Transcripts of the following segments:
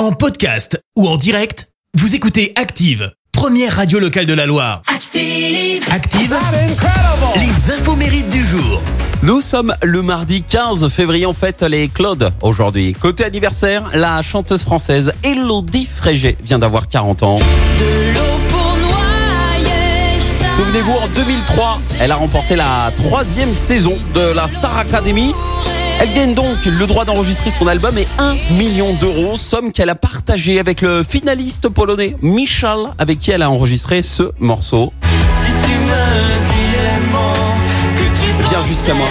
En podcast ou en direct, vous écoutez Active, première radio locale de la Loire. Active. Active, les infos mérites du jour. Nous sommes le mardi 15 février, en fait, les Claude aujourd'hui. Côté anniversaire, la chanteuse française Elodie Frégé vient d'avoir 40 ans. De l'eau pour noyer chaque Souvenez-vous, en 2003, elle a remporté la troisième saison de la Star Academy. Elle gagne donc le droit d'enregistrer son album et 1 million d'euros, somme qu'elle a partagée avec le finaliste polonais Michal, avec qui elle a enregistré ce morceau. Si tu me dis Viens jusqu'à moi.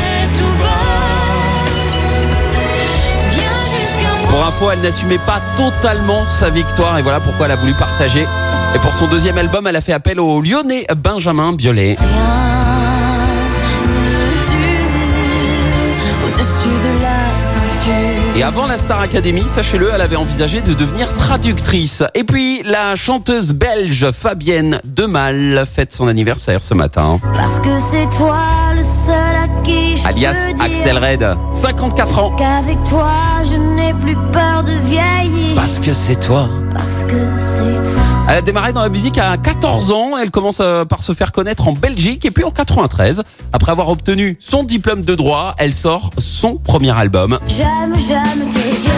Pour info, elle n'assumait pas totalement sa victoire et voilà pourquoi elle a voulu partager. Et pour son deuxième album, elle a fait appel au lyonnais Benjamin Biolay. Avant la Star Academy, sachez-le, elle avait envisagé de devenir traductrice. Et puis, la chanteuse belge Fabienne Demal fête son anniversaire ce matin. Parce que c'est toi le seul à qui je Alias Axel Red, 54 ans. Qu'avec toi, je n'ai plus peur de vieillir. Parce que c'est toi. Parce que c'est toi. Elle a démarré dans la musique à 14 ans. Elle commence euh, par se faire connaître en Belgique et puis en 93. Après avoir obtenu son diplôme de droit, elle sort son premier album. J'aime, j'aime tes yeux.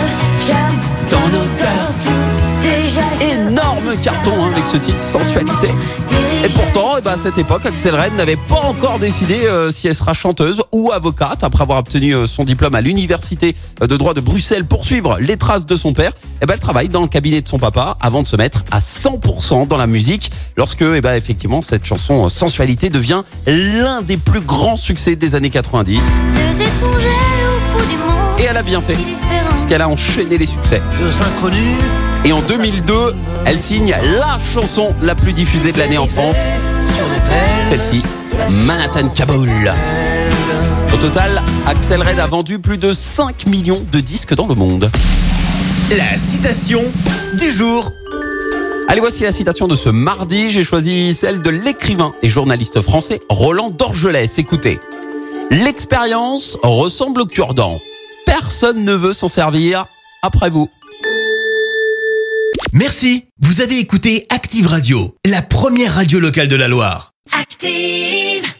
J'aime Ton odeur. Énorme carton hein, avec ce titre, Sensualité. Et pourtant, eh ben, à cette époque, Axel Red n'avait pas encore décidé euh, si elle sera chanteuse ou avocate. Après avoir obtenu euh, son diplôme à l'université de droit de Bruxelles pour suivre les traces de son père, eh ben, elle travaille dans le cabinet de son papa avant de se mettre à 100% dans la musique. Lorsque, eh ben, effectivement, cette chanson euh, Sensualité devient l'un des plus grands succès des années 90. Deux étrangers Et elle a bien fait, Différents. parce qu'elle a enchaîné les succès. deux inconnus. Et en 2002, elle signe la chanson la plus diffusée de l'année en France. Celle-ci, Manhattan Kaboul. Au total, Axel Red a vendu plus de 5 millions de disques dans le monde. La citation du jour. Allez, voici la citation de ce mardi. J'ai choisi celle de l'écrivain et journaliste français Roland Dorgelès. Écoutez. L'expérience ressemble au cure-dent. Personne ne veut s'en servir après vous. Merci, vous avez écouté Active Radio, la première radio locale de la Loire. Active.